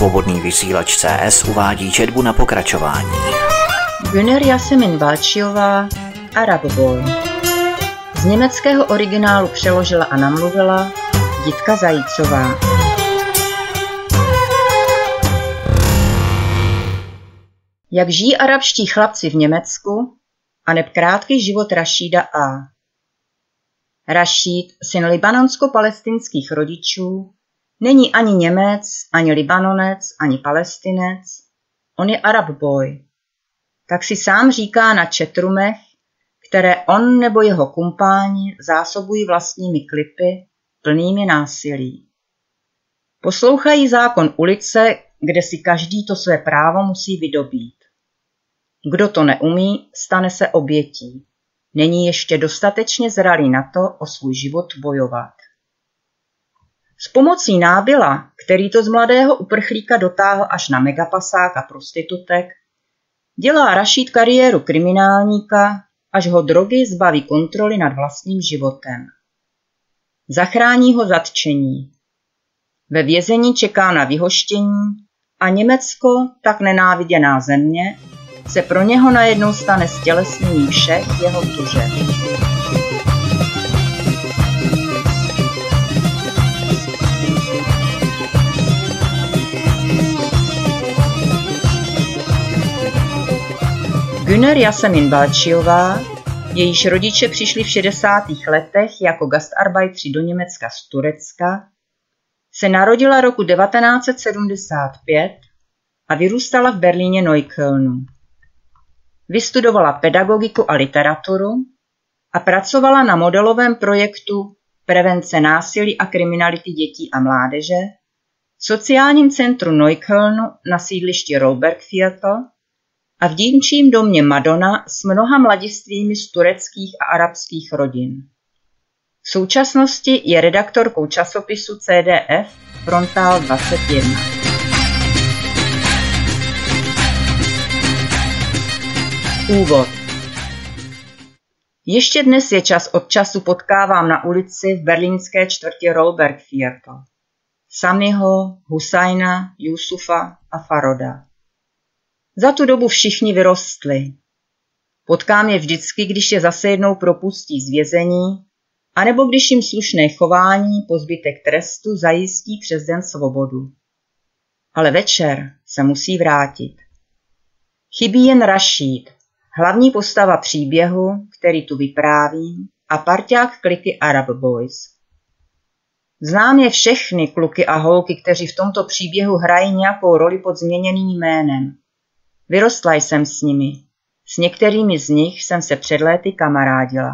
Svobodný vysílač CS uvádí četbu na pokračování. Güner Jasemin Balčiová, Arab Boy. Z německého originálu přeložila a namluvila Jitka Zajícová. Jak žijí arabští chlapci v Německu a neb krátký život Rašída A. Rašíd, syn libanonsko-palestinských rodičů, Není ani Němec, ani Libanonec, ani Palestinec. On je Arab boy. Tak si sám říká na četrumech, které on nebo jeho kumpáni zásobují vlastními klipy, plnými násilí. Poslouchají zákon ulice, kde si každý to své právo musí vydobít. Kdo to neumí, stane se obětí. Není ještě dostatečně zralý na to o svůj život bojovat. S pomocí nábila, který to z mladého uprchlíka dotáhl až na megapasák a prostitutek, dělá Rašít kariéru kriminálníka, až ho drogy zbaví kontroly nad vlastním životem. Zachrání ho zatčení. Ve vězení čeká na vyhoštění a Německo, tak nenáviděná země, se pro něho najednou stane stělesněním všech jeho tužeb. Güner Jasemin Balčiová, jejíž rodiče přišli v 60. letech jako gastarbeitři do Německa z Turecka, se narodila roku 1975 a vyrůstala v Berlíně Neuköllnu. Vystudovala pedagogiku a literaturu a pracovala na modelovém projektu Prevence násilí a kriminality dětí a mládeže v sociálním centru Neuköllnu na sídlišti Rolbergviertel a v dívčím domě Madonna s mnoha mladistvími z tureckých a arabských rodin. V současnosti je redaktorkou časopisu CDF Frontal 21. Úvod Ještě dnes je čas od času potkávám na ulici v berlínské čtvrtě Rolbergviertel. Samiho, Husajna, Jusufa a Faroda. Za tu dobu všichni vyrostli. Potkám je vždycky, když je zase jednou propustí z vězení, anebo když jim slušné chování po zbytek trestu zajistí přes den svobodu. Ale večer se musí vrátit. Chybí jen Rašíd, hlavní postava příběhu, který tu vypráví, a parťák kliky Arab Boys. Znám je všechny kluky a holky, kteří v tomto příběhu hrají nějakou roli pod změněným jménem. Vyrostla jsem s nimi. S některými z nich jsem se před léty kamarádila.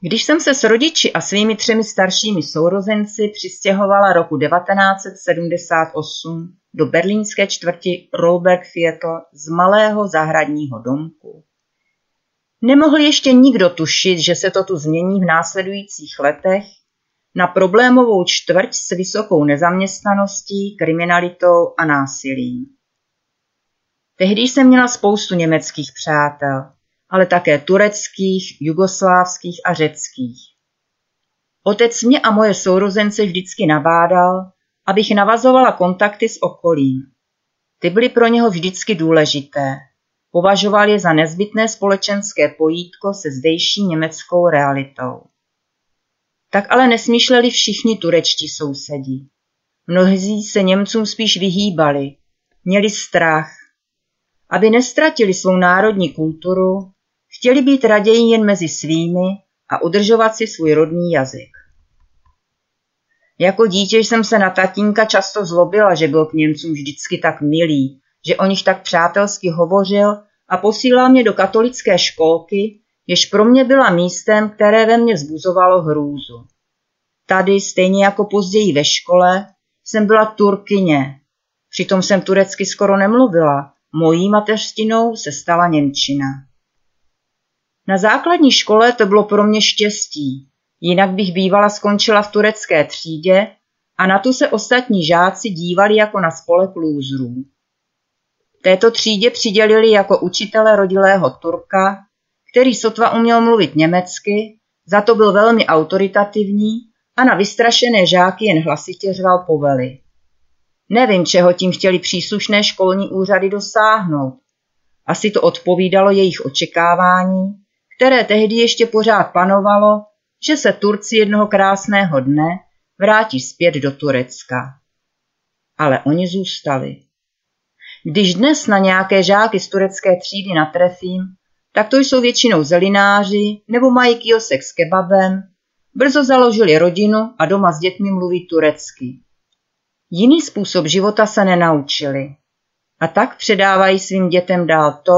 Když jsem se s rodiči a svými třemi staršími sourozenci přistěhovala roku 1978 do berlínské čtvrti Rolbergviertel z malého zahradního domku, nemohl ještě nikdo tušit, že se to tu změní v následujících letech na problémovou čtvrť s vysokou nezaměstnaností, kriminalitou a násilím. Tehdy jsem měla spoustu německých přátel, ale také tureckých, jugoslávských a řeckých. Otec mě a moje sourozence vždycky nabádal, abych navazovala kontakty s okolím. Ty byly pro něho vždycky důležité. Považoval je za nezbytné společenské pojítko se zdejší německou realitou. Tak ale nesmýšleli všichni turečtí sousedi. Mnozí se Němcům spíš vyhýbali, měli strach, aby nestratili svou národní kulturu, chtěli být raději jen mezi svými a udržovat si svůj rodný jazyk. Jako dítě jsem se na tatínka často zlobila, že byl k Němcům vždycky tak milý, že o nich tak přátelsky hovořil a posílal mě do katolické školky, jež pro mě byla místem, které ve mně zbuzovalo hrůzu. Tady, stejně jako později ve škole, jsem byla turkyně. Přitom jsem turecky skoro nemluvila, Mojí mateřštinou se stala Němčina. Na základní škole to bylo pro mě štěstí, jinak bych bývala skončila v turecké třídě a na tu se ostatní žáci dívali jako na spolek lůzrů. Této třídě přidělili jako učitele rodilého Turka, který sotva uměl mluvit německy, za to byl velmi autoritativní a na vystrašené žáky jen hlasitě řval povely. Nevím, čeho tím chtěli příslušné školní úřady dosáhnout. Asi to odpovídalo jejich očekávání, které tehdy ještě pořád panovalo, že se Turci jednoho krásného dne vrátí zpět do Turecka. Ale oni zůstali. Když dnes na nějaké žáky z turecké třídy natrefím, tak to jsou většinou zelináři nebo mají kiosek s kebabem, brzo založili rodinu a doma s dětmi mluví turecky. Jiný způsob života se nenaučili a tak předávají svým dětem dál to,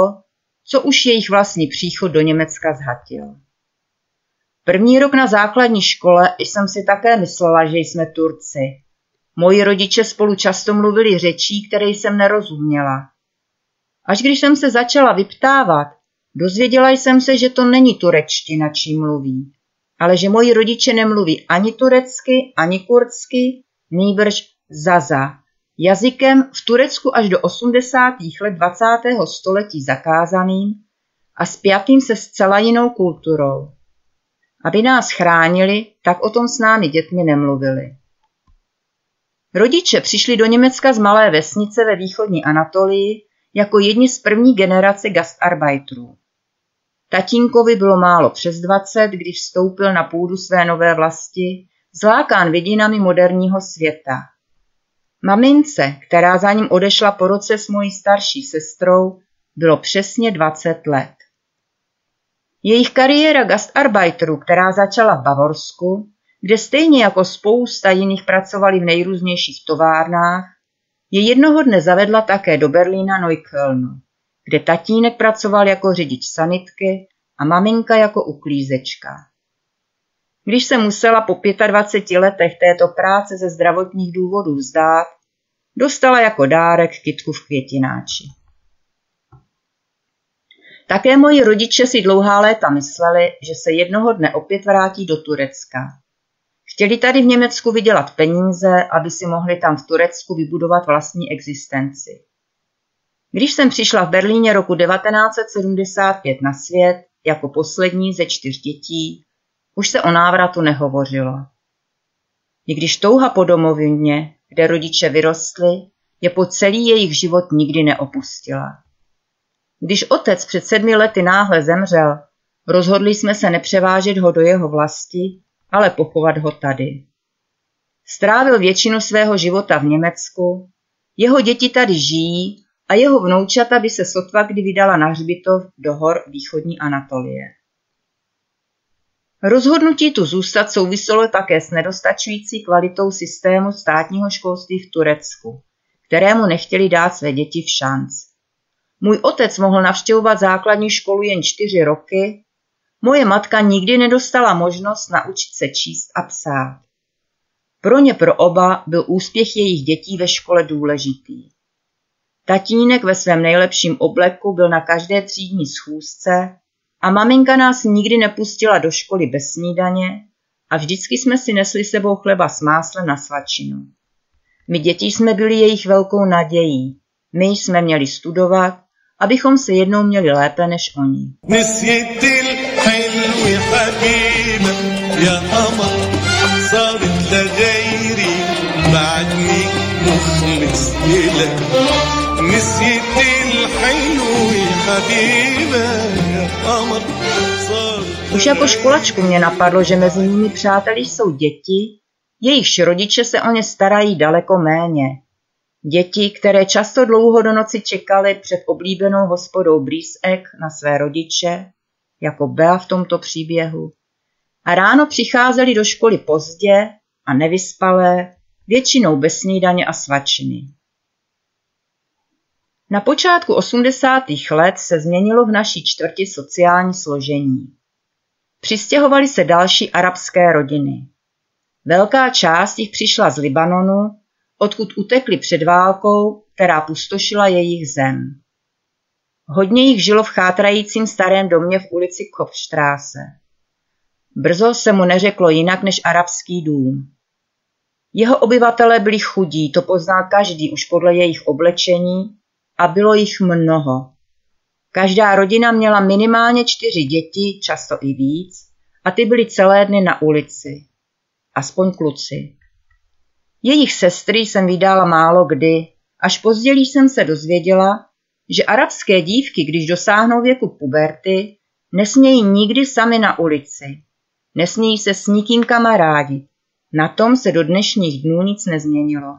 co už jejich vlastní příchod do Německa zhatil. První rok na základní škole jsem si také myslela, že jsme Turci. Moji rodiče spolu často mluvili řečí, které jsem nerozuměla. Až když jsem se začala vyptávat, dozvěděla jsem se, že to není turečtina, čím mluví, ale že moji rodiče nemluví ani turecky, ani kurdsky, nýbrž zaza, jazykem v Turecku až do 80. let 20. století zakázaným a spjatým se zcela jinou kulturou. Aby nás chránili, tak o tom s námi dětmi nemluvili. Rodiče přišli do Německa z malé vesnice ve východní Anatolii jako jedni z první generace gastarbeiterů. Tatínkovi bylo málo přes 20, když vstoupil na půdu své nové vlasti, zlákán vidinami moderního světa. Mamince, která za ním odešla po roce s mojí starší sestrou, bylo přesně 20 let. Jejich kariéra gastarbeiterů, která začala v Bavorsku, kde stejně jako spousta jiných pracovali v nejrůznějších továrnách, je jednoho dne zavedla také do Berlína Neuköllnu, kde tatínek pracoval jako řidič sanitky a maminka jako uklízečka. Když se musela po 25 letech této práce ze zdravotních důvodů vzdát, dostala jako dárek kytku v květináči. Také moji rodiče si dlouhá léta mysleli, že se jednoho dne opět vrátí do Turecka. Chtěli tady v Německu vydělat peníze, aby si mohli tam v Turecku vybudovat vlastní existenci. Když jsem přišla v Berlíně roku 1975 na svět jako poslední ze čtyř dětí, už se o návratu nehovořilo. I když touha po domovině, kde rodiče vyrostli, je po celý jejich život nikdy neopustila. Když otec před sedmi lety náhle zemřel, rozhodli jsme se nepřevážet ho do jeho vlasti, ale pochovat ho tady. Strávil většinu svého života v Německu, jeho děti tady žijí a jeho vnoučata by se sotva kdy vydala na hřbitov do hor východní Anatolie. Rozhodnutí tu zůstat souviselo také s nedostačující kvalitou systému státního školství v Turecku, kterému nechtěli dát své děti v šanc. Můj otec mohl navštěvovat základní školu jen čtyři roky, moje matka nikdy nedostala možnost naučit se číst a psát. Pro ně pro oba byl úspěch jejich dětí ve škole důležitý. Tatínek ve svém nejlepším obleku byl na každé třídní schůzce a maminka nás nikdy nepustila do školy bez snídaně a vždycky jsme si nesli sebou chleba s máslem na svačinu. My děti jsme byli jejich velkou nadějí. My jsme měli studovat, abychom se jednou měli lépe než oni. نسيت الحلو حبيبه už jako školačku mě napadlo, že mezi nimi přáteli jsou děti, jejichž rodiče se o ně starají daleko méně. Děti, které často dlouho do noci čekaly před oblíbenou hospodou Blízek na své rodiče, jako Bea v tomto příběhu, a ráno přicházeli do školy pozdě a nevyspalé, většinou bez snídaně a svačiny. Na počátku 80. let se změnilo v naší čtvrti sociální složení. Přistěhovaly se další arabské rodiny. Velká část jich přišla z Libanonu, odkud utekli před válkou, která pustošila jejich zem. Hodně jich žilo v chátrajícím starém domě v ulici Kopštráse. Brzo se mu neřeklo jinak než arabský dům. Jeho obyvatelé byli chudí, to poznal každý už podle jejich oblečení a bylo jich mnoho. Každá rodina měla minimálně čtyři děti, často i víc, a ty byly celé dny na ulici. Aspoň kluci. Jejich sestry jsem vydala málo kdy, až později jsem se dozvěděla, že arabské dívky, když dosáhnou věku puberty, nesmějí nikdy sami na ulici. Nesmějí se s nikým kamarádit. Na tom se do dnešních dnů nic nezměnilo.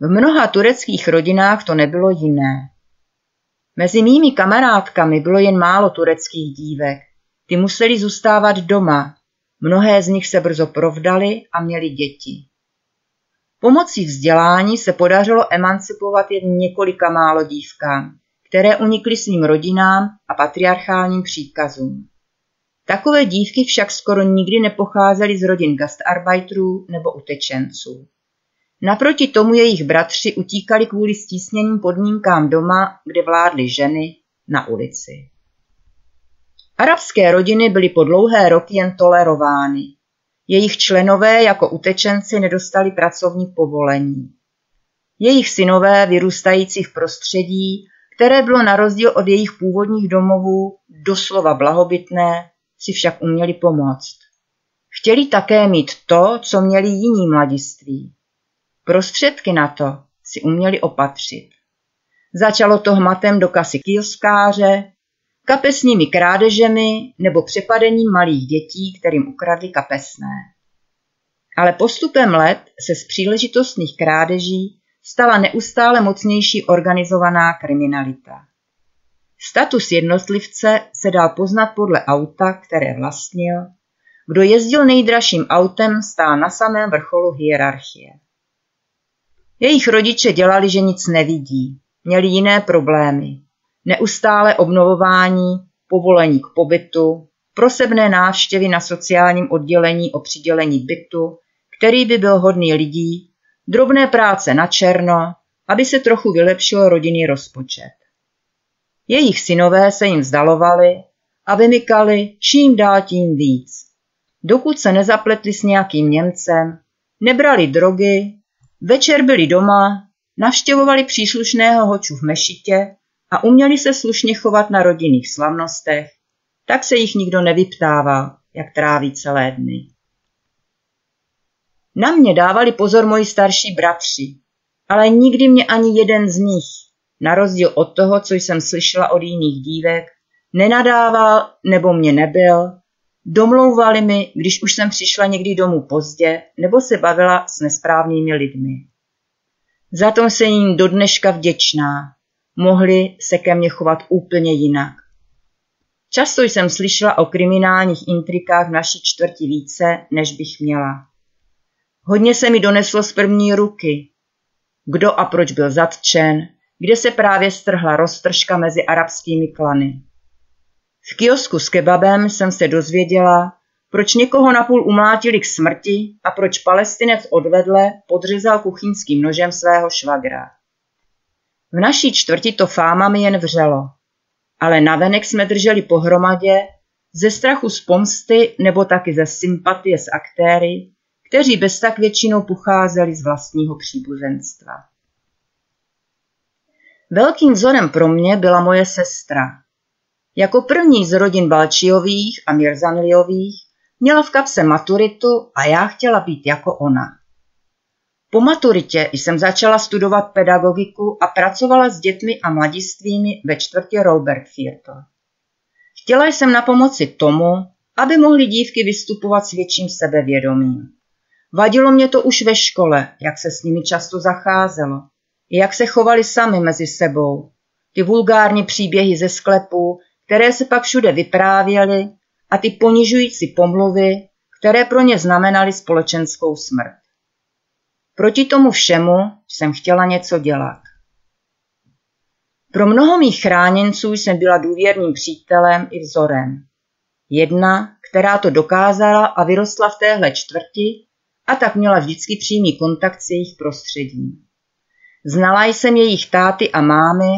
V mnoha tureckých rodinách to nebylo jiné. Mezi mými kamarádkami bylo jen málo tureckých dívek. Ty museli zůstávat doma. Mnohé z nich se brzo provdali a měli děti. Pomocí vzdělání se podařilo emancipovat jen několika málo dívkám, které unikly svým rodinám a patriarchálním příkazům. Takové dívky však skoro nikdy nepocházely z rodin gastarbeiterů nebo utečenců. Naproti tomu jejich bratři utíkali kvůli stísněným podmínkám doma, kde vládly ženy, na ulici. Arabské rodiny byly po dlouhé roky jen tolerovány. Jejich členové jako utečenci nedostali pracovní povolení. Jejich synové, vyrůstající v prostředí, které bylo na rozdíl od jejich původních domovů doslova blahobytné, si však uměli pomoct. Chtěli také mít to, co měli jiní mladiství. Prostředky na to si uměli opatřit. Začalo to hmatem do kasy kioskáře, kapesními krádežemi nebo přepadením malých dětí, kterým ukradli kapesné. Ale postupem let se z příležitostných krádeží stala neustále mocnější organizovaná kriminalita. Status jednotlivce se dal poznat podle auta, které vlastnil. Kdo jezdil nejdražším autem, stál na samém vrcholu hierarchie. Jejich rodiče dělali, že nic nevidí, měli jiné problémy. Neustále obnovování, povolení k pobytu, prosebné návštěvy na sociálním oddělení o přidělení bytu, který by byl hodný lidí, drobné práce na černo, aby se trochu vylepšil rodinný rozpočet. Jejich synové se jim vzdalovali a vymykali čím dál tím víc. Dokud se nezapletli s nějakým Němcem, nebrali drogy, večer byli doma, navštěvovali příslušného hoču v mešitě a uměli se slušně chovat na rodinných slavnostech, tak se jich nikdo nevyptával, jak tráví celé dny. Na mě dávali pozor moji starší bratři, ale nikdy mě ani jeden z nich, na rozdíl od toho, co jsem slyšela od jiných dívek, nenadával nebo mě nebyl, domlouvali mi, když už jsem přišla někdy domů pozdě nebo se bavila s nesprávnými lidmi. Za to jsem jim do dneška vděčná. Mohli se ke mně chovat úplně jinak. Často jsem slyšela o kriminálních intrikách v naší čtvrti více, než bych měla. Hodně se mi doneslo z první ruky. Kdo a proč byl zatčen, kde se právě strhla roztržka mezi arabskými klany. V kiosku s kebabem jsem se dozvěděla, proč někoho napůl umlátili k smrti a proč palestinec odvedle podřezal kuchyňským nožem svého švagra. V naší čtvrti to fáma mi jen vřelo, ale navenek jsme drželi pohromadě ze strachu z pomsty nebo taky ze sympatie s aktéry, kteří bez tak většinou pocházeli z vlastního příbuzenstva. Velkým vzorem pro mě byla moje sestra. Jako první z rodin Balčiových a Mirzanliových měla v kapse maturitu a já chtěla být jako ona. Po maturitě jsem začala studovat pedagogiku a pracovala s dětmi a mladistvými ve čtvrtě Robert Viertel. Chtěla jsem na pomoci tomu, aby mohly dívky vystupovat s větším sebevědomím. Vadilo mě to už ve škole, jak se s nimi často zacházelo, jak se chovali sami mezi sebou. Ty vulgární příběhy ze sklepů, které se pak všude vyprávěly a ty ponižující pomluvy, které pro ně znamenaly společenskou smrt. Proti tomu všemu jsem chtěla něco dělat. Pro mnoho mých chráněnců jsem byla důvěrným přítelem i vzorem. Jedna, která to dokázala a vyrostla v téhle čtvrti a tak měla vždycky přímý kontakt s jejich prostředím. Znala jsem jejich táty a mámy,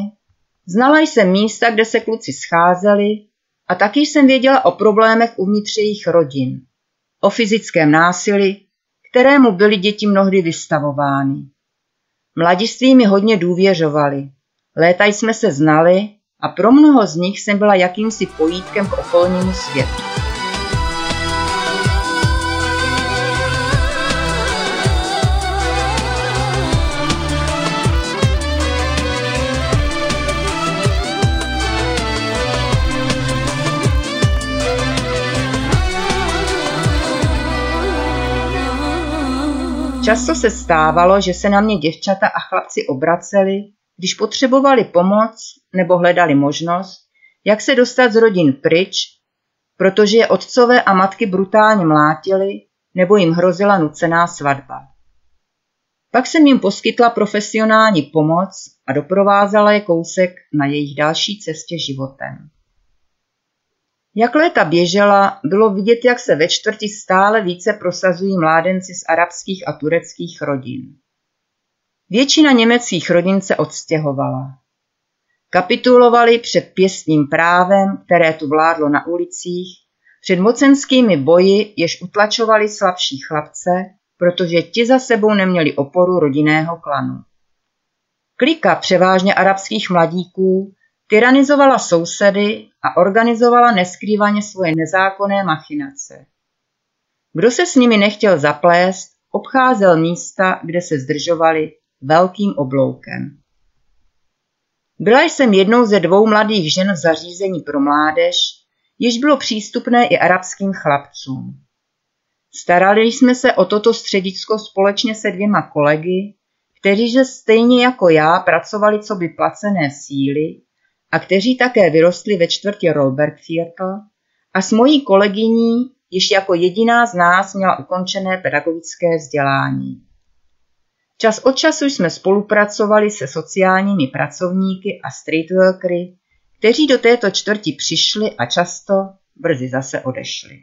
znala jsem místa, kde se kluci scházeli a taky jsem věděla o problémech uvnitř jejich rodin, o fyzickém násilí, kterému byly děti mnohdy vystavovány. Mladiství mi hodně důvěřovali, léta jsme se znali a pro mnoho z nich jsem byla jakýmsi pojítkem k okolnímu světu. Často se stávalo, že se na mě děvčata a chlapci obraceli, když potřebovali pomoc nebo hledali možnost, jak se dostat z rodin pryč, protože je otcové a matky brutálně mlátili nebo jim hrozila nucená svatba. Pak jsem jim poskytla profesionální pomoc a doprovázela je kousek na jejich další cestě životem. Jak léta běžela, bylo vidět, jak se ve čtvrti stále více prosazují mládenci z arabských a tureckých rodin. Většina německých rodin se odstěhovala. Kapitulovali před pěstním právem, které tu vládlo na ulicích, před mocenskými boji, jež utlačovali slabší chlapce, protože ti za sebou neměli oporu rodinného klanu. Klika převážně arabských mladíků tyranizovala sousedy a organizovala neskrývaně svoje nezákonné machinace. Kdo se s nimi nechtěl zaplést, obcházel místa, kde se zdržovali velkým obloukem. Byla jsem jednou ze dvou mladých žen v zařízení pro mládež, jež bylo přístupné i arabským chlapcům. Starali jsme se o toto středisko společně se dvěma kolegy, kteří že stejně jako já pracovali co by placené síly a kteří také vyrostli ve čtvrtě Rolbergviertel a s mojí kolegyní již jako jediná z nás měla ukončené pedagogické vzdělání. Čas od času jsme spolupracovali se sociálními pracovníky a streetworkery, kteří do této čtvrti přišli a často brzy zase odešli.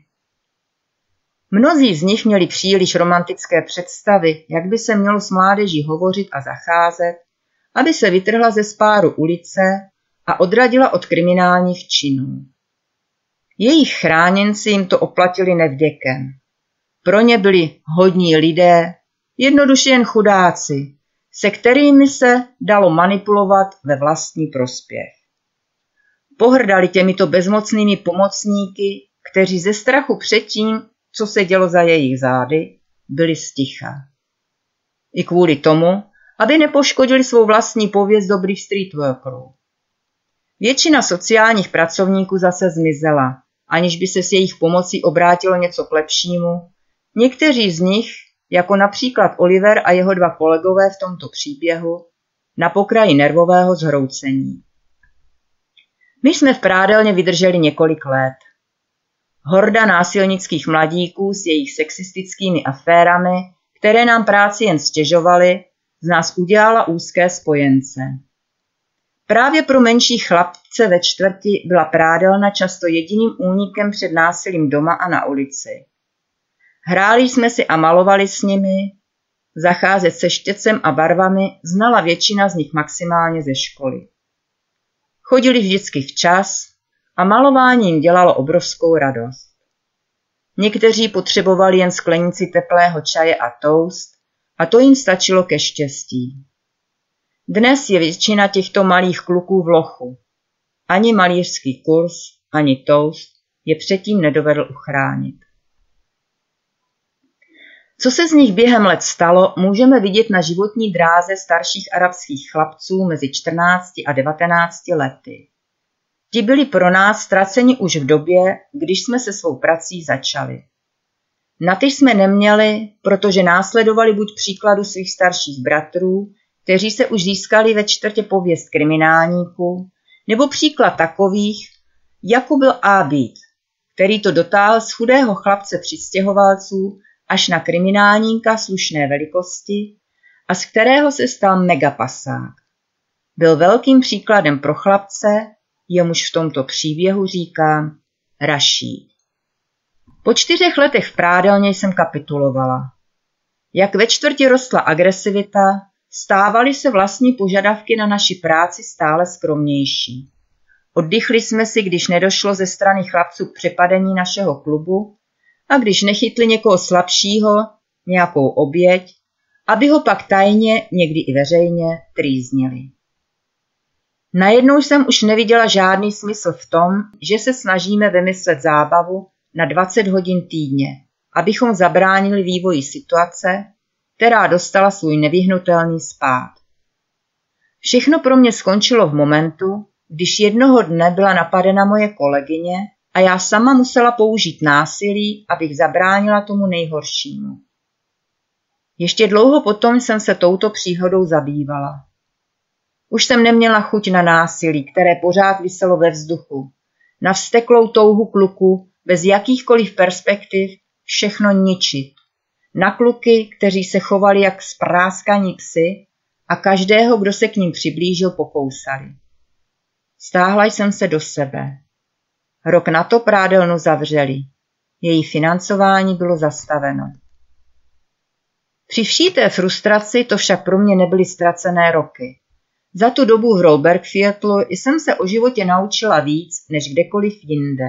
Mnozí z nich měli příliš romantické představy, jak by se mělo s mládeží hovořit a zacházet, aby se vytrhla ze spáru ulice a odradila od kriminálních činů. Jejich chráněnci jim to oplatili nevděkem. Pro ně byli hodní lidé, jednoduše jen chudáci, se kterými se dalo manipulovat ve vlastní prospěch. Pohrdali těmito bezmocnými pomocníky, kteří ze strachu před tím, co se dělo za jejich zády, byli sticha. I kvůli tomu, aby nepoškodili svou vlastní pověst dobrých streetworkerů. Většina sociálních pracovníků zase zmizela, aniž by se s jejich pomocí obrátilo něco k lepšímu. Někteří z nich, jako například Oliver a jeho dva kolegové v tomto příběhu, na pokraji nervového zhroucení. My jsme v prádelně vydrželi několik let. Horda násilnických mladíků s jejich sexistickými aférami, které nám práci jen stěžovaly, z nás udělala úzké spojence. Právě pro menší chlapce ve čtvrti byla prádelna často jediným únikem před násilím doma a na ulici. Hráli jsme si a malovali s nimi, zacházet se štěcem a barvami znala většina z nich maximálně ze školy. Chodili vždycky včas a malování jim dělalo obrovskou radost. Někteří potřebovali jen sklenici teplého čaje a toast a to jim stačilo ke štěstí. Dnes je většina těchto malých kluků v lochu. Ani malířský kurz, ani toast je předtím nedovedl uchránit. Co se z nich během let stalo, můžeme vidět na životní dráze starších arabských chlapců mezi 14 a 19 lety. Ti byli pro nás ztraceni už v době, když jsme se svou prací začali. Na ty jsme neměli, protože následovali buď příkladu svých starších bratrů, kteří se už získali ve čtvrtě pověst kriminálníků, nebo příklad takových, jako byl Ábít, který to dotáhl z chudého chlapce přistěhovalců až na kriminálníka slušné velikosti a z kterého se stal megapasák. Byl velkým příkladem pro chlapce, jemuž v tomto příběhu říkám Raší. Po čtyřech letech v prádelně jsem kapitulovala. Jak ve čtvrti rostla agresivita, stávaly se vlastní požadavky na naši práci stále skromnější. Oddychli jsme si, když nedošlo ze strany chlapců k přepadení našeho klubu a když nechytli někoho slabšího, nějakou oběť, aby ho pak tajně, někdy i veřejně, trýznili. Najednou jsem už neviděla žádný smysl v tom, že se snažíme vymyslet zábavu na 20 hodin týdně, abychom zabránili vývoji situace, která dostala svůj nevyhnutelný spát. Všechno pro mě skončilo v momentu, když jednoho dne byla napadena moje kolegyně a já sama musela použít násilí, abych zabránila tomu nejhoršímu. Ještě dlouho potom jsem se touto příhodou zabývala. Už jsem neměla chuť na násilí, které pořád vyselo ve vzduchu. Na vsteklou touhu kluku, bez jakýchkoliv perspektiv, všechno ničit. Na kluky, kteří se chovali jak spráskaní psy a každého, kdo se k ním přiblížil, pokousali. Stáhla jsem se do sebe. Rok na to prádelnu zavřeli. Její financování bylo zastaveno. Při vší té frustraci to však pro mě nebyly ztracené roky. Za tu dobu v Robergviertlu jsem se o životě naučila víc než kdekoliv jinde.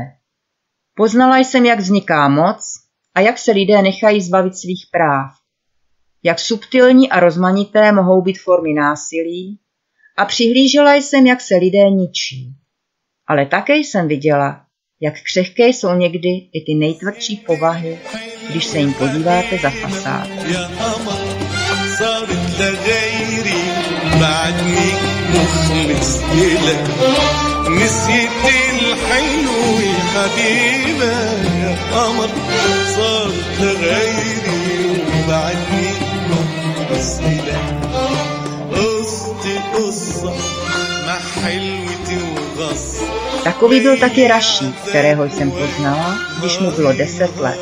Poznala jsem, jak vzniká moc a jak se lidé nechají zbavit svých práv. Jak subtilní a rozmanité mohou být formy násilí a přihlížela jsem, jak se lidé ničí. Ale také jsem viděla, jak křehké jsou někdy i ty nejtvrdší povahy, když se jim podíváte za fasád. نسيت الحلو حبيبة يا قمر صارت غيري وبعدني مسئلة قصة قصة مع حلوتي وغصة Takový byl taky Rašíd, kterého jsem poznala, když mu bylo deset let.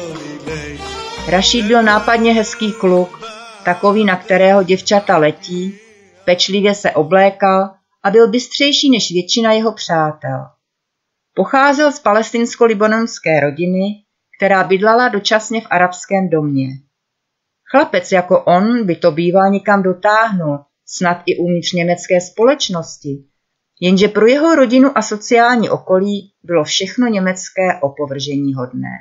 Rašíd byl nápadně hezký kluk, takový, na kterého děvčata letí, pečlivě se oblékal a byl bystřejší než většina jeho přátel. Pocházel z palestinsko-libanonské rodiny, která bydlala dočasně v arabském domě. Chlapec jako on by to býval někam dotáhnul, snad i uvnitř německé společnosti, jenže pro jeho rodinu a sociální okolí bylo všechno německé opovržení hodné.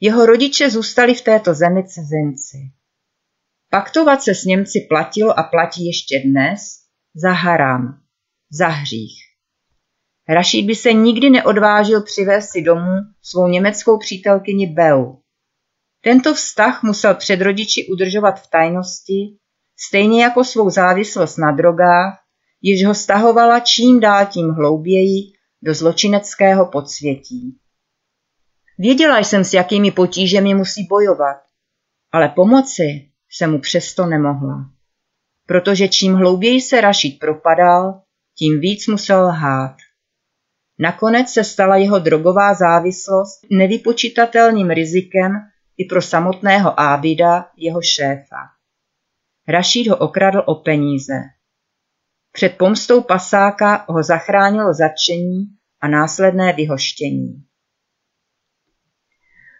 Jeho rodiče zůstali v této zemi cizinci. Paktovat se s Němci platilo a platí ještě dnes za haram, za hřích. Rašíd by se nikdy neodvážil přivést si domů svou německou přítelkyni Beu. Tento vztah musel před rodiči udržovat v tajnosti, stejně jako svou závislost na drogách, již ho stahovala čím dál tím hlouběji do zločineckého podsvětí. Věděla jsem, s jakými potížemi musí bojovat, ale pomoci se mu přesto nemohla. Protože čím hlouběji se Rašid propadal, tím víc musel lhát. Nakonec se stala jeho drogová závislost nevypočitatelným rizikem i pro samotného Ábida, jeho šéfa. Rašíd ho okradl o peníze. Před pomstou pasáka ho zachránilo zatčení a následné vyhoštění.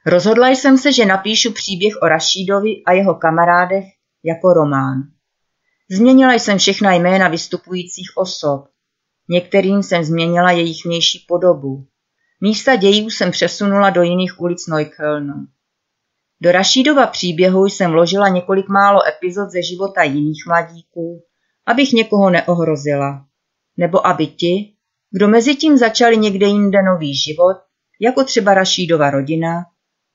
Rozhodla jsem se, že napíšu příběh o Rašídovi a jeho kamarádech jako román. Změnila jsem všechna jména vystupujících osob. Některým jsem změnila jejich vnější podobu. Místa dějů jsem přesunula do jiných ulic Neuköllnu. Do Rašídova příběhu jsem vložila několik málo epizod ze života jiných mladíků, abych někoho neohrozila. Nebo aby ti, kdo mezi tím začali někde jinde nový život, jako třeba Rašídova rodina,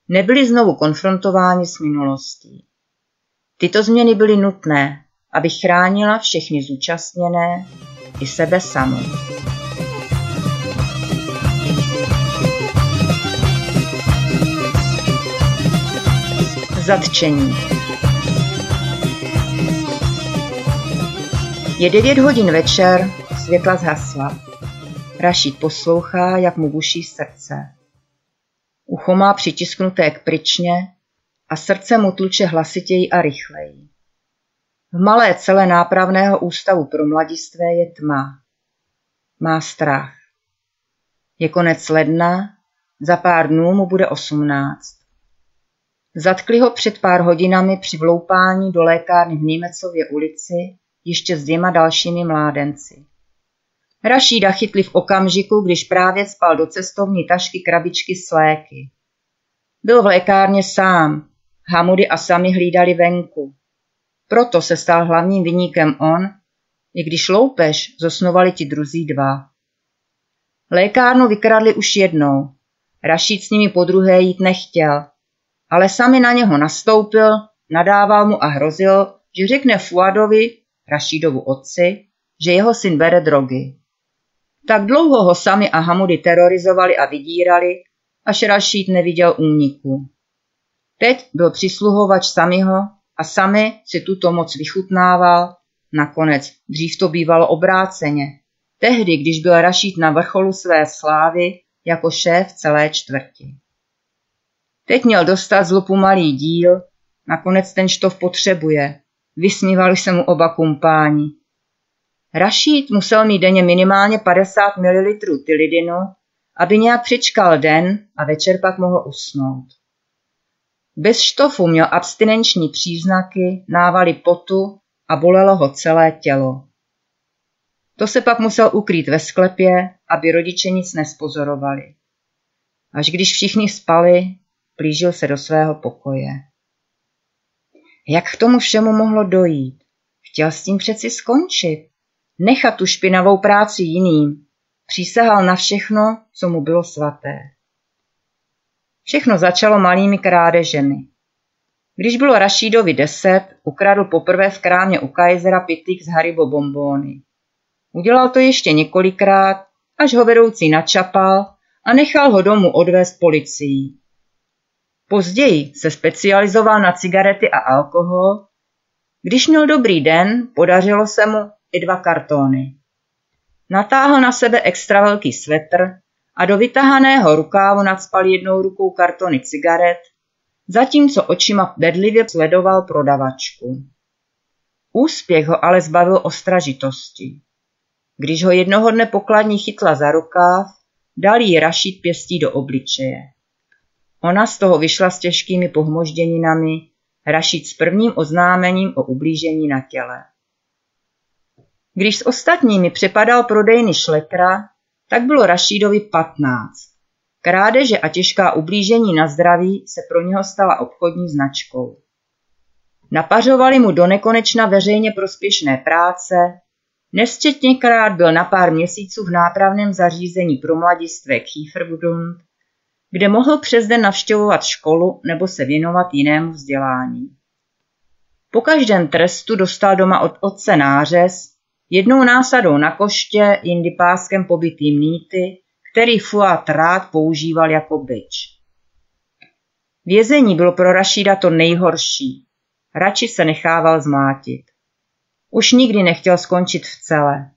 nebyli znovu konfrontováni s minulostí. Tyto změny byly nutné, abych chránila všechny zúčastněné i sebe samou. Zatčení Je devět hodin večer, světla zhasla. Rašid poslouchá, jak mu buší srdce. Ucho má přitisknuté k pryčně a srdce mu tluče hlasitěji a rychleji. V malé celé nápravného ústavu pro mladistvé je tma. Má strach. Je konec ledna, za pár dnů mu bude osmnáct. Zatkli ho před pár hodinami při vloupání do lékárny v Nímecově ulici ještě s dvěma dalšími mládenci. Rašída chytli v okamžiku, když právě spal do cestovní tašky krabičky s léky. Byl v lékárně sám, Hamudy a sami hlídali venku. Proto se stal hlavním vyníkem on, i když loupež zosnovali ti druzí dva. Lékárnu vykradli už jednou. Rašíd s nimi po druhé jít nechtěl, ale sami na něho nastoupil, nadával mu a hrozil, že řekne Fuadovi, Rašídovu otci, že jeho syn bere drogy. Tak dlouho ho sami a Hamudy terorizovali a vydírali, až Rašíd neviděl úniku. Teď byl přisluhovač samiho a sami si tuto moc vychutnával. Nakonec dřív to bývalo obráceně. Tehdy, když byl Rašít na vrcholu své slávy jako šéf celé čtvrti. Teď měl dostat z lupu malý díl, nakonec ten štov potřebuje. Vysmívali se mu oba kumpáni. Rašít musel mít denně minimálně 50 ml tylidinu, aby nějak přičkal den a večer pak mohl usnout. Bez štofu měl abstinenční příznaky, návaly potu a bolelo ho celé tělo. To se pak musel ukrýt ve sklepě, aby rodiče nic nespozorovali. Až když všichni spali, plížil se do svého pokoje. Jak k tomu všemu mohlo dojít? Chtěl s tím přeci skončit. Nechat tu špinavou práci jiným. Přísahal na všechno, co mu bylo svaté. Všechno začalo malými krádežemi. Když bylo Rašídovi deset, ukradl poprvé v krámě u Kajzera pitlík z Haribo bombóny. Udělal to ještě několikrát, až ho vedoucí načapal a nechal ho domů odvést policií. Později se specializoval na cigarety a alkohol. Když měl dobrý den, podařilo se mu i dva kartony. Natáhl na sebe extra velký svetr a do vytahaného rukávu nadspal jednou rukou kartony cigaret, zatímco očima bedlivě sledoval prodavačku. Úspěch ho ale zbavil ostražitosti. Když ho jednoho dne pokladní chytla za rukáv, dal jí rašit pěstí do obličeje. Ona z toho vyšla s těžkými pohmožděninami, rašit s prvním oznámením o ublížení na těle. Když s ostatními přepadal prodejny šlekra, tak bylo Rašídovi 15. Krádeže a těžká ublížení na zdraví se pro něho stala obchodní značkou. Napařovali mu do nekonečna veřejně prospěšné práce, nesčetněkrát byl na pár měsíců v nápravném zařízení pro mladistvé Kiefergrund, kde mohl přes den navštěvovat školu nebo se věnovat jinému vzdělání. Po každém trestu dostal doma od otce nářez, jednou násadou na koště, jindy páskem pobytý mýty, který Fuat rád používal jako byč. Vězení bylo pro Rašída to nejhorší. Radši se nechával zmátit. Už nikdy nechtěl skončit v celé.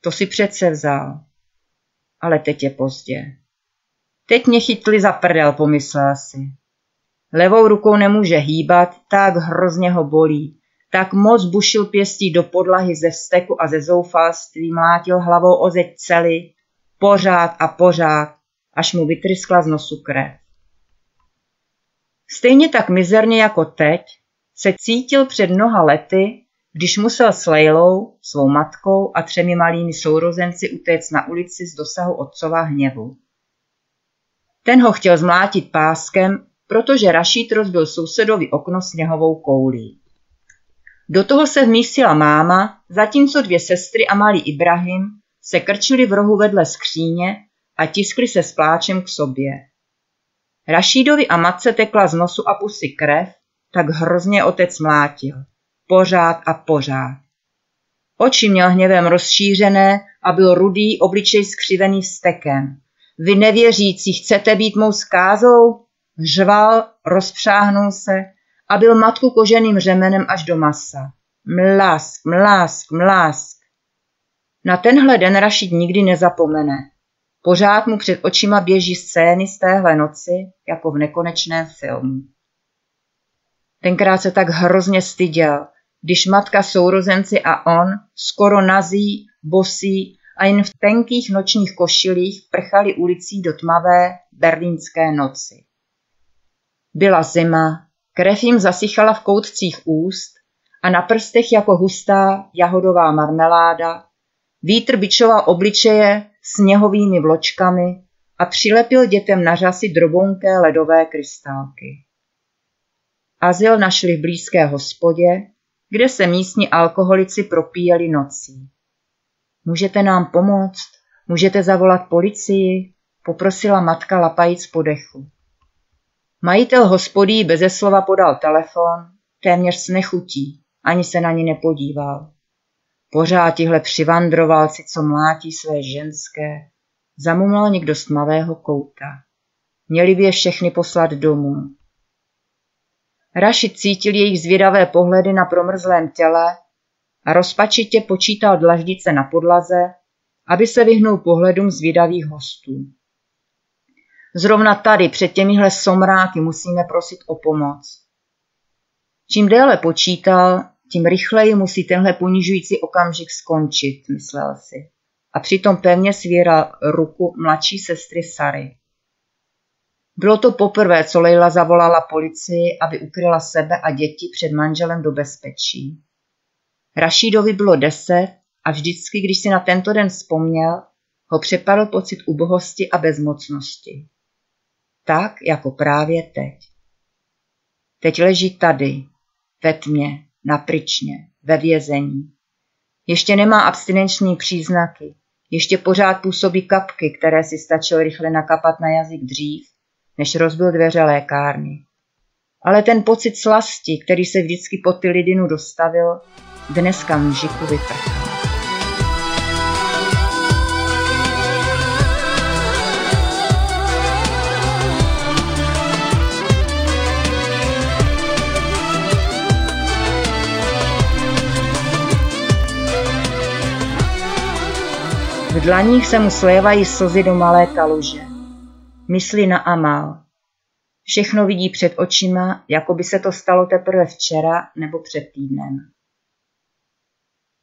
To si přece vzal. Ale teď je pozdě. Teď mě chytli za prdel, pomyslel si. Levou rukou nemůže hýbat, tak hrozně ho bolí. Tak moc bušil pěstí do podlahy ze vzteku a ze zoufalství, mlátil hlavou o zeď celý, pořád a pořád, až mu vytryskla z nosu krev. Stejně tak mizerně jako teď se cítil před mnoha lety, když musel s Lejlou, svou matkou a třemi malými sourozenci utéct na ulici z dosahu otcova hněvu. Ten ho chtěl zmlátit páskem, protože Rašít rozbil sousedovi okno sněhovou koulí. Do toho se vmístila máma, zatímco dvě sestry a malý Ibrahim se krčili v rohu vedle skříně a tiskli se s pláčem k sobě. Rašídovi a matce tekla z nosu a pusy krev, tak hrozně otec mlátil. Pořád a pořád. Oči měl hněvem rozšířené a byl rudý, obličej skřivený vztekem. Vy nevěřící, chcete být mou skázou? Řval, rozpřáhnul se a byl matku koženým řemenem až do masa. Mlask, mlask, mlask. Na tenhle den Rašid nikdy nezapomene. Pořád mu před očima běží scény z téhle noci, jako v nekonečném filmu. Tenkrát se tak hrozně styděl, když matka sourozenci a on, skoro nazí, bosí a jen v tenkých nočních košilích prchali ulicí do tmavé berlínské noci. Byla zima, krev jim zasychala v koutcích úst a na prstech jako hustá jahodová marmeláda, vítr bičoval obličeje sněhovými vločkami a přilepil dětem na řasy drobounké ledové krystálky. Azyl našli v blízké hospodě, kde se místní alkoholici propíjeli nocí. Můžete nám pomoct? Můžete zavolat policii? Poprosila matka lapajíc po dechu. Majitel hospodí beze slova podal telefon, téměř s nechutí, ani se na ní nepodíval. Pořád tihle přivandrovalci, co mlátí své ženské, zamumlal někdo z tmavého kouta. Měli by je všechny poslat domů. Rašid cítil jejich zvědavé pohledy na promrzlém těle a rozpačitě počítal dlaždice na podlaze, aby se vyhnul pohledům zvědavých hostů. Zrovna tady, před těmihle somráky, musíme prosit o pomoc. Čím déle počítal, tím rychleji musí tenhle ponižující okamžik skončit, myslel si. A přitom pevně svíral ruku mladší sestry Sary. Bylo to poprvé, co Leila zavolala policii, aby ukryla sebe a děti před manželem do bezpečí. Rašídovi bylo deset a vždycky, když si na tento den vzpomněl, ho přepadl pocit ubohosti a bezmocnosti. Tak, jako právě teď. Teď leží tady, ve tmě, na pryčně, ve vězení. Ještě nemá abstinenční příznaky, ještě pořád působí kapky, které si stačil rychle nakapat na jazyk dřív, než rozbil dveře lékárny. Ale ten pocit slasti, který se vždycky pod ty lidinu dostavil, dneska mužiku vyprchal. Dlaních se mu slévají slzy do malé kaluže. Myslí na Amal. Všechno vidí před očima, jako by se to stalo teprve včera nebo před týdnem.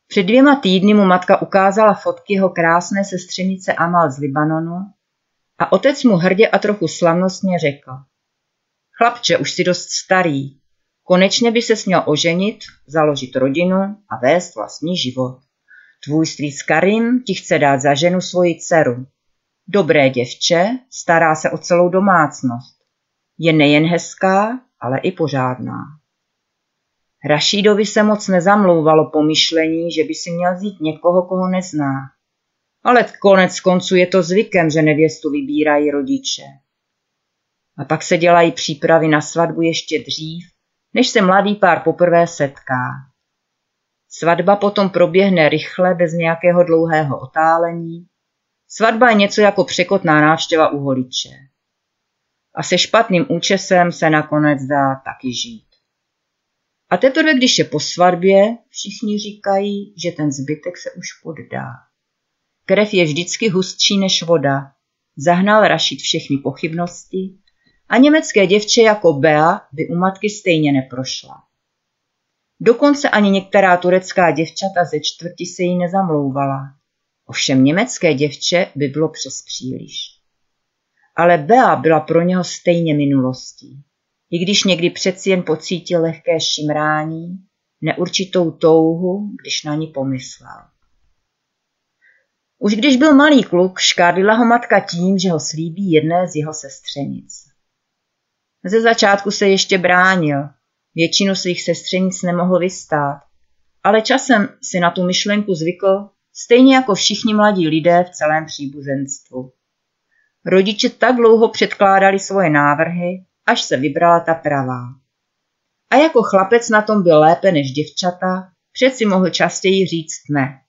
Před dvěma týdny mu matka ukázala fotky jeho krásné sestřenice Amal z Libanonu a otec mu hrdě a trochu slavnostně řekl. Chlapče, už si dost starý. Konečně by se směl oženit, založit rodinu a vést vlastní život. Tvůj strýc Karim ti chce dát za ženu svoji dceru. Dobré děvče, stará se o celou domácnost. Je nejen hezká, ale i pořádná. Rašídovi se moc nezamlouvalo pomyšlení, že by si měl vzít někoho, koho nezná. Ale konec konců je to zvykem, že nevěstu vybírají rodiče. A pak se dělají přípravy na svatbu ještě dřív, než se mladý pár poprvé setká. Svatba potom proběhne rychle, bez nějakého dlouhého otálení. Svatba je něco jako překotná návštěva u holiče. A se špatným účesem se nakonec dá taky žít. A teprve, když je po svatbě, všichni říkají, že ten zbytek se už poddá. Krev je vždycky hustší než voda. Zahnal rašit všechny pochybnosti a německé děvče jako Bea by u matky stejně neprošla. Dokonce ani některá turecká děvčata ze čtvrti se jí nezamlouvala. Ovšem německé děvče by bylo přes příliš. Ale Bea byla pro něho stejně minulostí. I když někdy přeci jen pocítil lehké šimrání, neurčitou touhu, když na ní pomyslel. Už když byl malý kluk, škádlila ho matka tím, že ho slíbí jedné z jeho sestřenic. Ze začátku se ještě bránil, Většinu svých sestřenic nemohl vystát, ale časem si na tu myšlenku zvykl, stejně jako všichni mladí lidé v celém příbuzenstvu. Rodiče tak dlouho předkládali svoje návrhy, až se vybrala ta pravá. A jako chlapec na tom byl lépe než děvčata, přeci mohl častěji říct ne.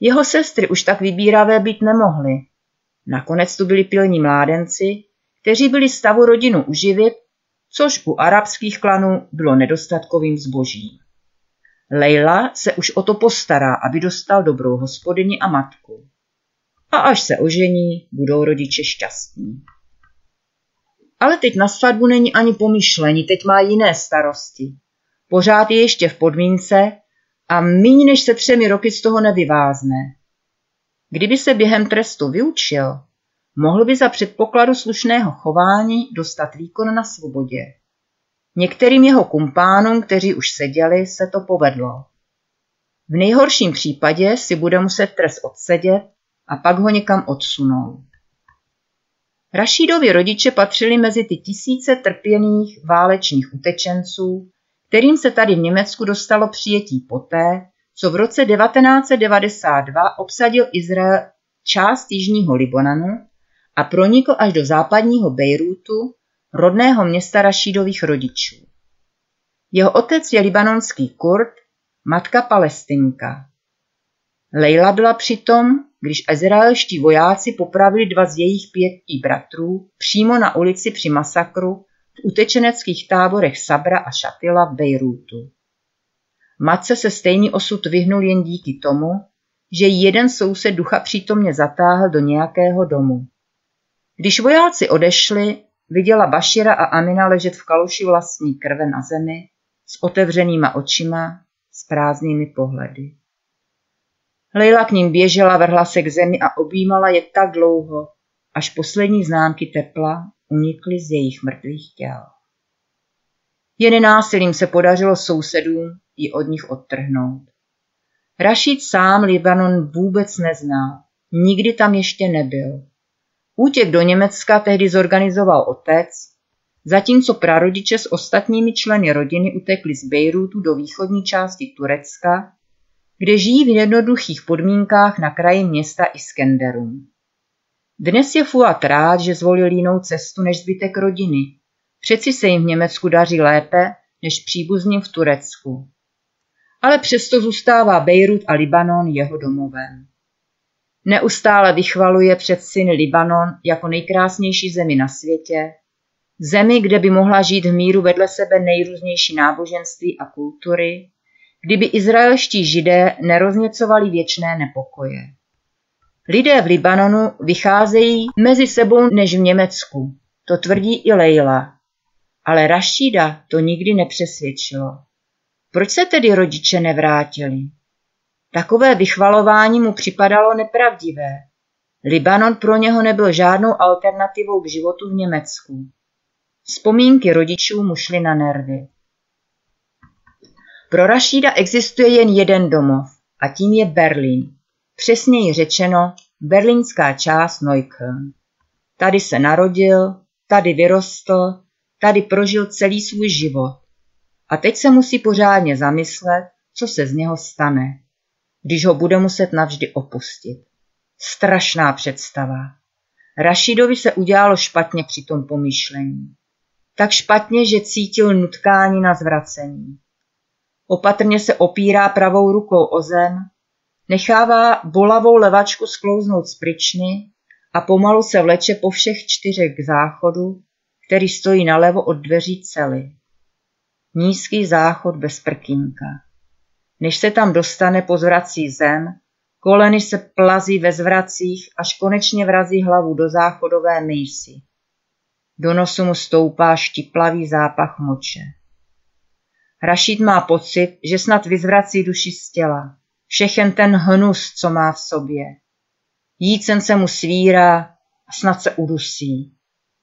Jeho sestry už tak vybíravé být nemohly. Nakonec tu byli pilní mládenci, kteří byli stavu rodinu uživit což u arabských klanů bylo nedostatkovým zbožím. Leila se už o to postará, aby dostal dobrou hospodyni a matku. A až se ožení, budou rodiče šťastní. Ale teď na svatbu není ani pomyšlení, teď má jiné starosti. Pořád je ještě v podmínce a méně než se třemi roky z toho nevyvázne. Kdyby se během trestu vyučil, mohl by za předpokladu slušného chování dostat výkon na svobodě. Některým jeho kumpánům, kteří už seděli, se to povedlo. V nejhorším případě si bude muset trest odsedět a pak ho někam odsunout. Rašídovi rodiče patřili mezi ty tisíce trpěných válečných utečenců, kterým se tady v Německu dostalo přijetí poté, co v roce 1992 obsadil Izrael část jižního Libanonu a pronikl až do západního Bejrútu, rodného města Rašídových rodičů. Jeho otec je libanonský Kurd, matka palestinka. Leila byla přitom, když izraelští vojáci popravili dva z jejich pěti bratrů přímo na ulici při masakru v utečeneckých táborech Sabra a Šatila v Bejrútu. Matce se stejný osud vyhnul jen díky tomu, že jeden soused ducha přítomně zatáhl do nějakého domu. Když vojáci odešli, viděla Bašira a Amina ležet v kaluši vlastní krve na zemi s otevřenýma očima, s prázdnými pohledy. Leila k ním běžela, vrhla se k zemi a objímala je tak dlouho, až poslední známky tepla unikly z jejich mrtvých těl. Jen násilím se podařilo sousedům ji od nich odtrhnout. Rašid sám Libanon vůbec neznal, nikdy tam ještě nebyl. Útěk do Německa tehdy zorganizoval otec, zatímco prarodiče s ostatními členy rodiny utekli z Bejrútu do východní části Turecka, kde žijí v jednoduchých podmínkách na kraji města Iskenderum. Dnes je Fuad rád, že zvolil jinou cestu než zbytek rodiny. Přeci se jim v Německu daří lépe než příbuzním v Turecku. Ale přesto zůstává Bejrut a Libanon jeho domovem. Neustále vychvaluje před syny Libanon jako nejkrásnější zemi na světě, zemi, kde by mohla žít v míru vedle sebe nejrůznější náboženství a kultury, kdyby izraelští židé nerozněcovali věčné nepokoje. Lidé v Libanonu vycházejí mezi sebou než v Německu, to tvrdí i Leila. Ale Rašída to nikdy nepřesvědčilo. Proč se tedy rodiče nevrátili? Takové vychvalování mu připadalo nepravdivé. Libanon pro něho nebyl žádnou alternativou k životu v Německu. Vzpomínky rodičů mu šly na nervy. Pro Rašída existuje jen jeden domov a tím je Berlín. Přesněji řečeno berlínská část Neukölln. Tady se narodil, tady vyrostl, tady prožil celý svůj život. A teď se musí pořádně zamyslet, co se z něho stane, když ho bude muset navždy opustit. Strašná představa. Rašidovi se udělalo špatně při tom pomýšlení. Tak špatně, že cítil nutkání na zvracení. Opatrně se opírá pravou rukou o zem, nechává bolavou levačku sklouznout z pryčny a pomalu se vleče po všech čtyřech k záchodu, který stojí nalevo od dveří cely. Nízký záchod bez prkínka. Než se tam dostane, pozvrací zem, koleny se plazí ve zvracích, až konečně vrazí hlavu do záchodové mísy. Do nosu mu stoupá štiplavý zápach moče. Rašid má pocit, že snad vyzvrací duši z těla. Všechen ten hnus, co má v sobě. Jícen se mu svírá a snad se udusí.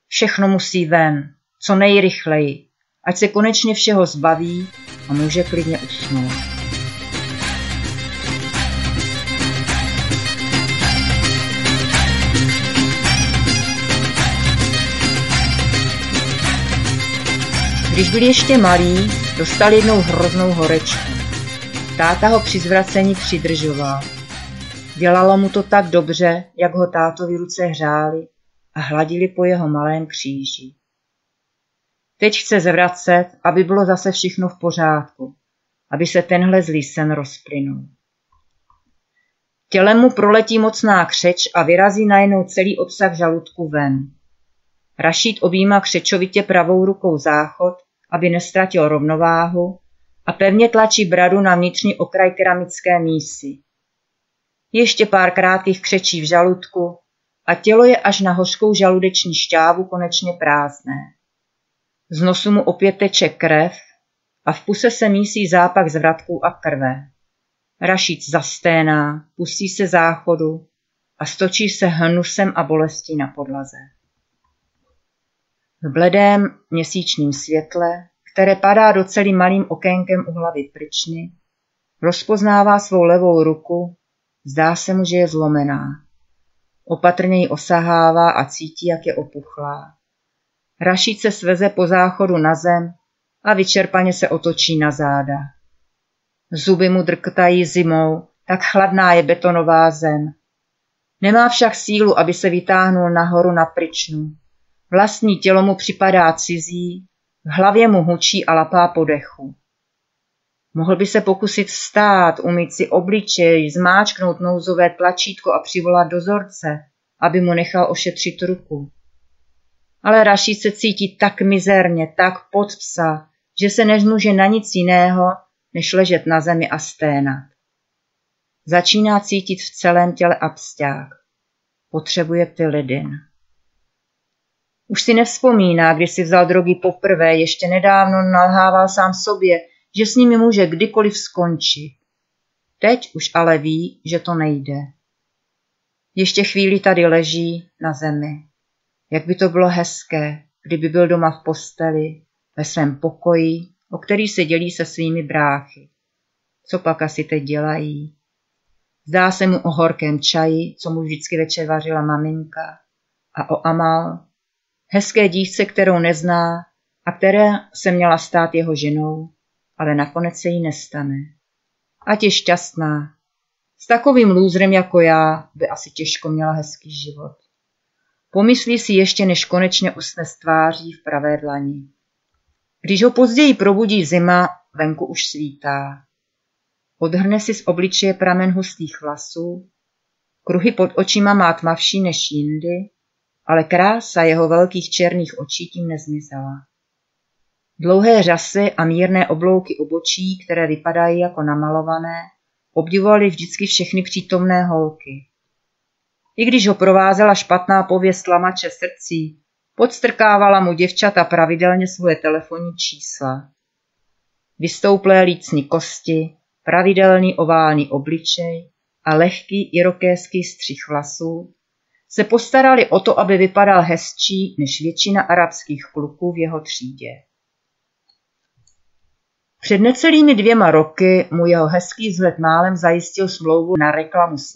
Všechno musí ven, co nejrychleji, ať se konečně všeho zbaví a může klidně usnout. Když byl ještě malý, dostal jednou hroznou horečku. Táta ho při zvracení přidržoval. Dělalo mu to tak dobře, jak ho tátovi ruce hřály a hladili po jeho malém kříži. Teď chce zvracet, aby bylo zase všechno v pořádku, aby se tenhle zlý sen rozplynul. Tělem mu proletí mocná křeč a vyrazí najednou celý obsah žaludku ven. Rašít objíma křečovitě pravou rukou záchod, aby nestratil rovnováhu a pevně tlačí bradu na vnitřní okraj keramické mísy. Ještě pár krátkých křečí v žaludku a tělo je až na hořkou žaludeční šťávu konečně prázdné. Z nosu mu opět teče krev a v puse se mísí zápach zvratků a krve. Rašíc zasténá, pustí se záchodu a stočí se hnusem a bolestí na podlaze. V bledém měsíčním světle které padá do celý malým okénkem u hlavy pryčny, rozpoznává svou levou ruku, zdá se mu, že je zlomená. Opatrně ji osahává a cítí, jak je opuchlá. Rašíc se sveze po záchodu na zem a vyčerpaně se otočí na záda. Zuby mu drktají zimou, tak chladná je betonová zem. Nemá však sílu, aby se vytáhnul nahoru na pryčnu. Vlastní tělo mu připadá cizí v hlavě mu hučí a lapá po dechu. Mohl by se pokusit vstát, umýt si obličej, zmáčknout nouzové tlačítko a přivolat dozorce, aby mu nechal ošetřit ruku. ale Rašid se cítí tak mizerně, tak pod psa, že se nezmůže na nic jiného, než ležet na zemi a sténat. Začíná cítit v celém těle absťák. Potřebuje ptilidin. Už si nevzpomíná, když si vzal drogy poprvé, ještě nedávno nalhával sám sobě, že s nimi může kdykoliv skončit. Teď už ale ví, že to nejde. Ještě chvíli tady leží na zemi. Jak by to bylo hezké, kdyby byl doma v posteli, ve svém pokoji, o který se dělí se svými bráchy. Co pak asi teď dělají? Zdá se mu o horkém čaji, co mu vždycky večer vařila maminka, a o Amal, hezké dívce, kterou nezná a které se měla stát jeho ženou, ale nakonec se jí nestane. Ať je šťastná. S takovým lůzrem jako já by asi těžko měla hezký život. Pomyslí si ještě, než konečně usne z tváří v pravé dlani. Když ho později probudí zima, venku už svítá. Odhrne si z obličeje pramen hustých vlasů, kruhy pod očima má tmavší než jindy, ale krása jeho velkých černých očí tím nezmizela. Dlouhé řasy a mírné oblouky obočí, které vypadají jako namalované, obdivovaly vždycky všechny přítomné holky. I když ho provázela špatná pověst lamače srdcí, podstrkávala mu děvčata pravidelně svoje telefonní čísla. Vystouplé lícní kosti, pravidelný oválný obličej a lehký irokéský střih vlasů se postarali o to, aby vypadal hezčí než většina arabských kluků v jeho třídě. Před necelými dvěma roky mu jeho hezký vzhled málem zajistil smlouvu na reklamu s.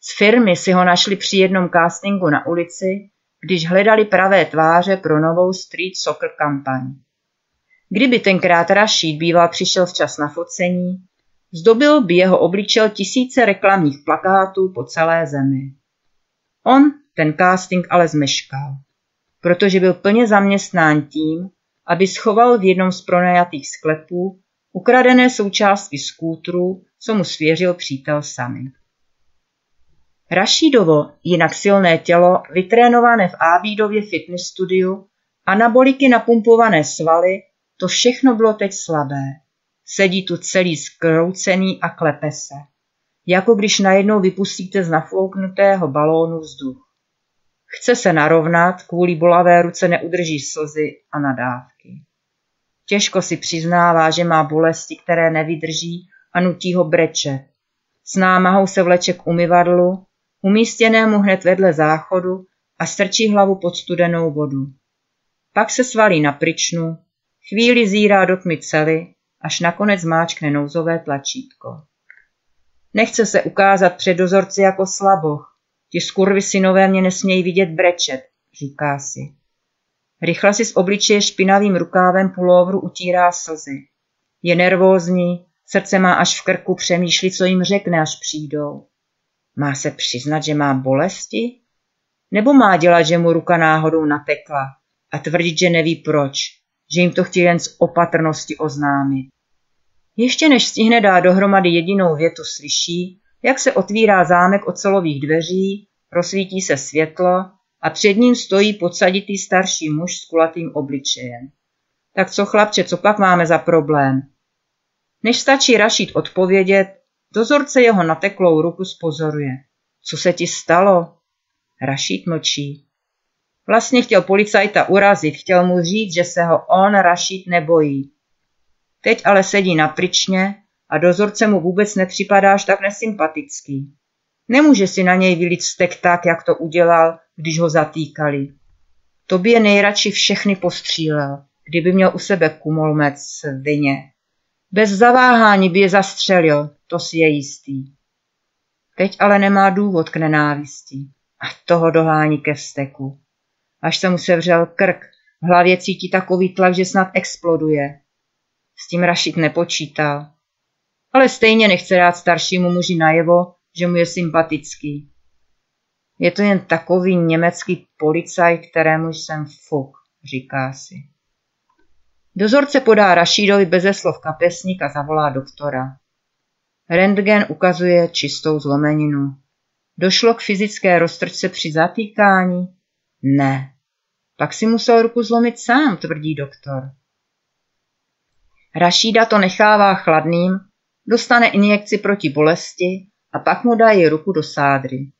Z firmy si ho našli při jednom castingu na ulici, když hledali pravé tváře pro novou street soccer kampaň. Kdyby tenkrát Rashid býval přišel včas na focení, zdobil by jeho obličel tisíce reklamních plakátů po celé zemi. On ten casting ale zmeškal, protože byl plně zaměstnán tím, aby schoval v jednom z pronajatých sklepů ukradené součástky skútru, co mu svěřil přítel sami. Rašídovo, jinak silné tělo, vytrénované v Ábídově fitness studiu, anaboliky napumpované svaly, to všechno bylo teď slabé. Sedí tu celý skroucený a klepe se. Jako když najednou vypustíte z nafouknutého balónu vzduch. Chce se narovnat, kvůli bolavé ruce neudrží slzy a nadávky. Těžko si přiznává, že má bolesti, které nevydrží a nutí ho brečet. S námahou se vleče k umyvadlu, umístěnému hned vedle záchodu a strčí hlavu pod studenou vodu. Pak se svalí na pryčnu, chvíli zírá do tmy cely, až nakonec máčkne nouzové tlačítko. Nechce se ukázat před dozorci jako slaboch, Ti synové mě nesmějí vidět brečet, říká si. Rychle si z obličeje špinavým rukávem pulóvru utírá slzy. Je nervózní, srdce má až v krku, přemýšlí, co jim řekne, až přijdou. Má se přiznat, že má bolesti? Nebo má dělat, že mu ruka náhodou napekla a tvrdit, že neví proč, že jim to chtějí jen z opatrnosti oznámit? Ještě než stihne dát dohromady jedinou větu, slyší, jak se otvírá zámek ocelových dveří, rozsvítí se světlo a před ním stojí podsaditý starší muž s kulatým obličejem. Tak co chlapče, co pak máme za problém? Než stačí Rašít odpovědět, dozorce jeho nateklou ruku spozoruje. Co se ti stalo? Rašít mlčí. Vlastně chtěl policajta urazit, chtěl mu říct, že se ho on Rašít nebojí. Teď ale sedí na pryčně a dozorce mu vůbec nepřipadáš tak nesympatický. Nemůže si na něj vylít stek tak, jak to udělal, když ho zatýkali. To by je nejradši všechny postřílel, kdyby měl u sebe kumolmec vině. Bez zaváhání by je zastřelil, to si je jistý. Teď ale nemá důvod k nenávisti a toho dohání ke vzteku. Až se mu sevřel krk, v hlavě cítí takový tlak, že snad exploduje. S tím Rašit nepočítal ale stejně nechce dát staršímu muži najevo, že mu je sympatický. Je to jen takový německý policaj, kterému jsem fuk, říká si. Dozorce podá Rašídovi beze slov kapesník a zavolá doktora. Rentgen ukazuje čistou zlomeninu. Došlo k fyzické roztrčce při zatýkání? Ne. Pak si musel ruku zlomit sám, tvrdí doktor. Rašída to nechává chladným, dostane injekci proti bolesti a pak mu dají ruku do sádry.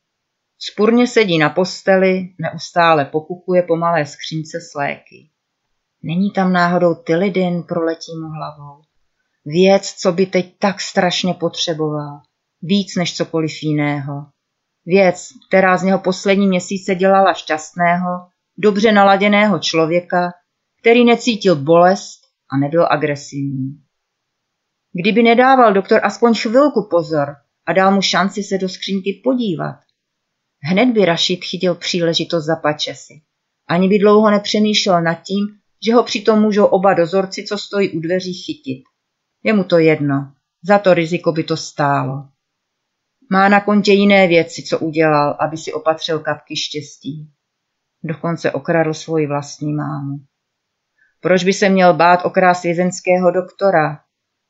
Spurně sedí na posteli, neustále pokukuje po malé skřínce s léky. Není tam náhodou tylidin, proletí mu hlavou. Věc, co by teď tak strašně potřeboval. Víc než cokoliv jiného. Věc, která z něho poslední měsíce dělala šťastného, dobře naladěného člověka, který necítil bolest a nebyl agresivní. Kdyby nedával doktor aspoň chvilku pozor a dal mu šanci se do skřínky podívat, hned by Rašid chytil příležitost za pačesy. Ani by dlouho nepřemýšlel nad tím, že ho přitom můžou oba dozorci, co stojí u dveří, chytit. Je mu to jedno, za to riziko by to stálo. Má na kontě jiné věci, co udělal, aby si opatřil kapky štěstí. Dokonce okradl svoji vlastní mámu. Proč by se měl bát okrás vězenského doktora?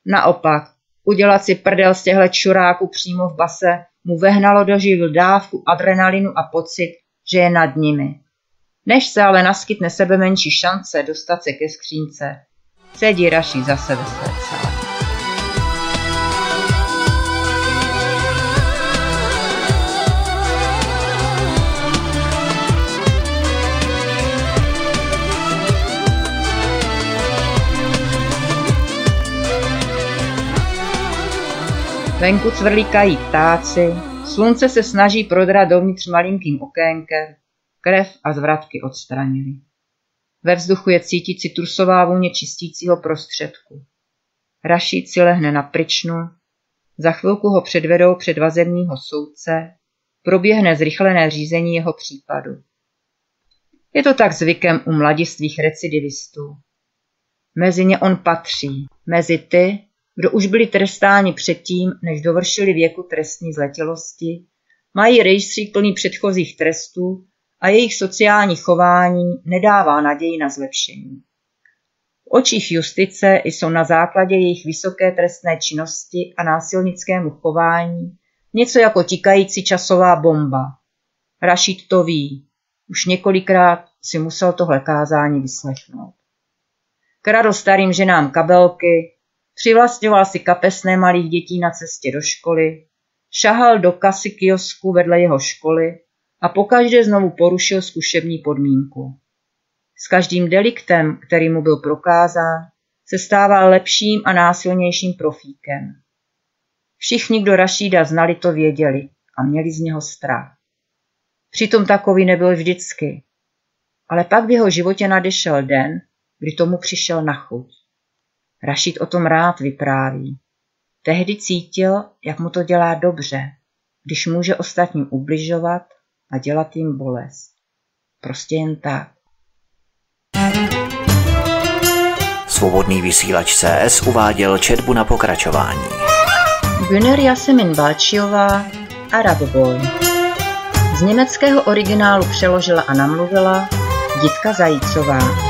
Naopak, udělat si prdel z těchto čuráků přímo v base mu vehnalo do živl dávku adrenalinu a pocit, že je nad nimi. Než se ale naskytne sebe menší šance dostat se ke skřínce, sedí Raší zase ve své Venku cvrlíkají ptáci, slunce se snaží prodrat dovnitř malinkým okénkem, krev a zvratky odstranili. Ve vzduchu je cítit citrusová vůně čistícího prostředku. Rašíd si lehne na pryčnu, za chvilku ho předvedou před vazebního soudce, proběhne zrychlené řízení jeho případu. Je to tak zvykem u mladistvých recidivistů. Mezi ně on patří, mezi ty, kdo už byli trestáni předtím, než dovršili věku trestní zletilosti, mají rejstřík plný předchozích trestů a jejich sociální chování nedává naději na zlepšení. V očích justice jsou na základě jejich vysoké trestné činnosti a násilnickému chování něco jako tikající časová bomba. Rašid to ví. Už několikrát si musel tohle kázání vyslechnout. Kradl starým ženám kabelky, přivlastňoval si kapesné malých dětí na cestě do školy, šahal do kasy kiosku vedle jeho školy a pokaždé znovu porušil zkušební podmínku. S každým deliktem, který mu byl prokázán, se stával lepším a násilnějším profíkem. Všichni, kdo Rašída znali, to věděli a měli z něho strach. Přitom takový nebyl vždycky. Ale pak v jeho životě nadešel den, kdy tomu přišel na chuť. Rašid o tom rád vypráví. Tehdy cítil, jak mu to dělá dobře, když může ostatním ubližovat a dělat jim bolest. Prostě jen tak. Svobodný vysílač CS uváděl četbu na pokračování. Güner Jasemin Balčiová, Arab Boy. Z německého originálu přeložila a namluvila Jitka Zajícová.